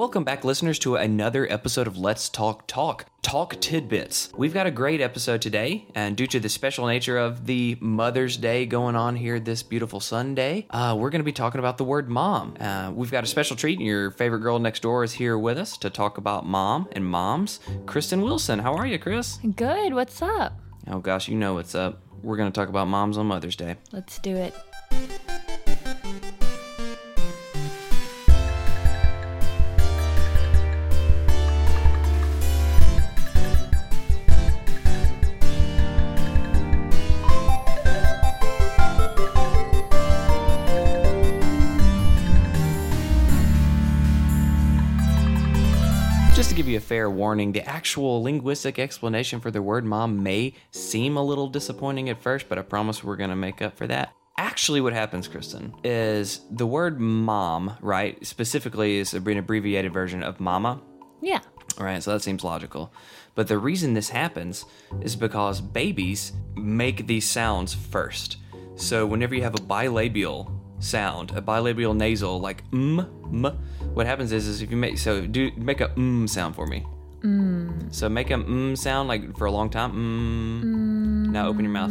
Welcome back, listeners, to another episode of Let's Talk Talk. Talk Tidbits. We've got a great episode today, and due to the special nature of the Mother's Day going on here this beautiful Sunday, uh, we're going to be talking about the word mom. Uh, we've got a special treat, and your favorite girl next door is here with us to talk about mom and moms. Kristen Wilson, how are you, Chris? Good. What's up? Oh gosh, you know what's up. We're going to talk about moms on Mother's Day. Let's do it. Just to give you a fair warning, the actual linguistic explanation for the word mom may seem a little disappointing at first, but I promise we're going to make up for that. Actually, what happens, Kristen, is the word mom, right, specifically is an abbreviated version of mama, Yeah. All right, So that seems logical. But the reason this happens is because babies make these sounds first. So whenever you have a bilabial sound, a bilabial nasal like mm, m, what happens is, is if you make so do make a mm sound for me. Mm. So make a mm sound like for a long time. Mm. Now open your mouth.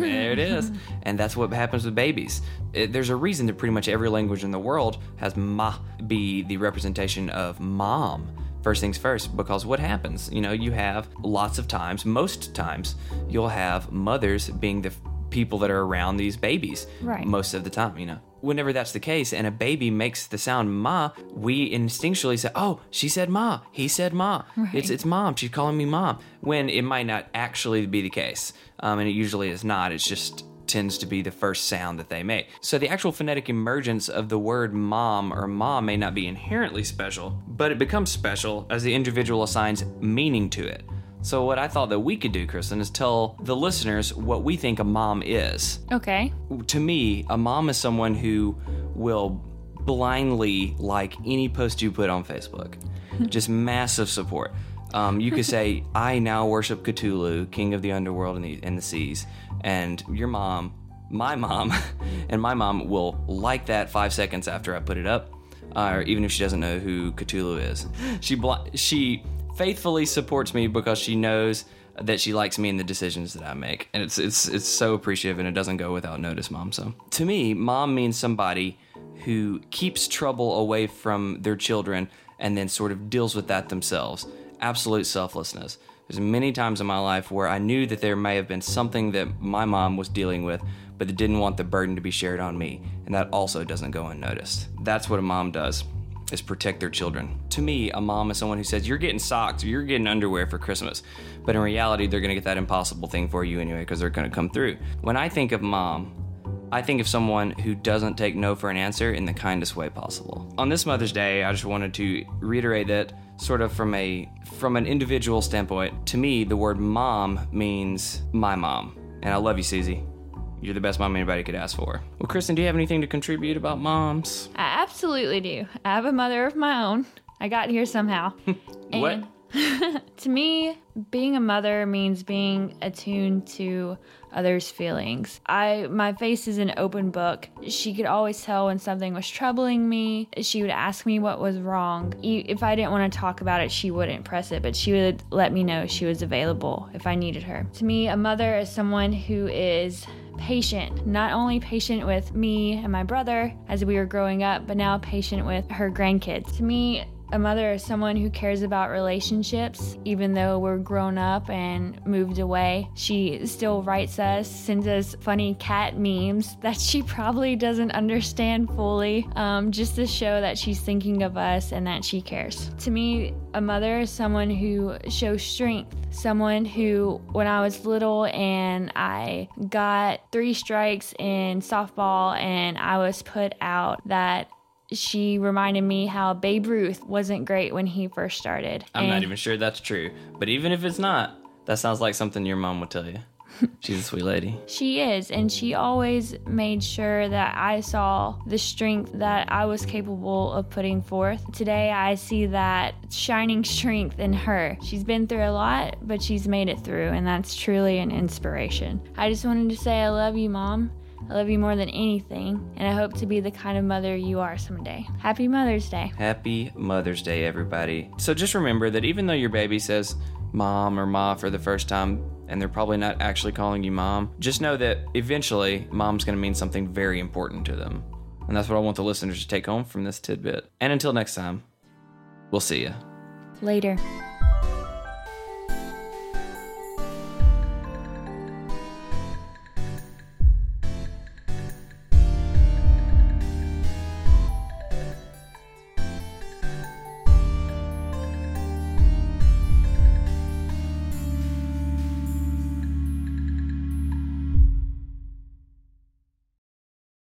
There it is. And that's what happens with babies. It- there's a reason that pretty much every language in the world has ma be the representation of mom. First things first, because what happens? You know, you have lots of times, most times, you'll have mothers being the people that are around these babies. Right. Most of the time, you know. Whenever that's the case and a baby makes the sound ma, we instinctually say, "Oh, she said ma. He said ma. It's it's mom. She's calling me mom." When it might not actually be the case, um, and it usually is not. It's just tends to be the first sound that they make. So the actual phonetic emergence of the word mom or ma may not be inherently special, but it becomes special as the individual assigns meaning to it. So what I thought that we could do, Kristen, is tell the listeners what we think a mom is Okay. to me, a mom is someone who will blindly like any post you put on Facebook. Just massive support. Um, you could say, I now worship Cthulhu, king of the underworld and the, and the seas. And your mom, my mom, and my mom will like that five seconds after I put it up, uh, or even if she doesn't know who Cthulhu is. She, bl- she faithfully supports me because she knows that she likes me and the decisions that I make. And it's it's it's so appreciative and it doesn't go without notice, mom. So to me, mom means somebody who keeps trouble away from their children and then sort of deals with that themselves. Absolute selflessness. There's many times in my life where I knew that there may have been something that my mom was dealing with, but that didn't want the burden to be shared on me. And that also doesn't go unnoticed. That's what a mom does is protect their children. To me, a mom is someone who says, You're getting socks you're getting underwear for Christmas. But in reality, they're going to get that impossible thing for you anyway because they're going to come through. When I think of mom, I think of someone who doesn't take no for an answer in the kindest way possible. On this Mother's Day, I just wanted to reiterate that sort of from a from an individual standpoint, to me the word mom means my mom. And I love you, Susie. You're the best mom anybody could ask for. Well, Kristen, do you have anything to contribute about moms? I absolutely do. I have a mother of my own. I got here somehow. What? to me, being a mother means being attuned to others' feelings. I my face is an open book. She could always tell when something was troubling me. She would ask me what was wrong. If I didn't want to talk about it, she wouldn't press it, but she would let me know she was available if I needed her. To me, a mother is someone who is patient, not only patient with me and my brother as we were growing up, but now patient with her grandkids. To me, a mother is someone who cares about relationships, even though we're grown up and moved away. She still writes us, sends us funny cat memes that she probably doesn't understand fully, um, just to show that she's thinking of us and that she cares. To me, a mother is someone who shows strength, someone who, when I was little and I got three strikes in softball and I was put out, that she reminded me how Babe Ruth wasn't great when he first started. I'm not even sure that's true. But even if it's not, that sounds like something your mom would tell you. She's a sweet lady. She is, and she always made sure that I saw the strength that I was capable of putting forth. Today, I see that shining strength in her. She's been through a lot, but she's made it through, and that's truly an inspiration. I just wanted to say I love you, Mom. I love you more than anything, and I hope to be the kind of mother you are someday. Happy Mother's Day. Happy Mother's Day, everybody. So just remember that even though your baby says mom or ma for the first time, and they're probably not actually calling you mom, just know that eventually mom's going to mean something very important to them. And that's what I want the listeners to take home from this tidbit. And until next time, we'll see you. Later.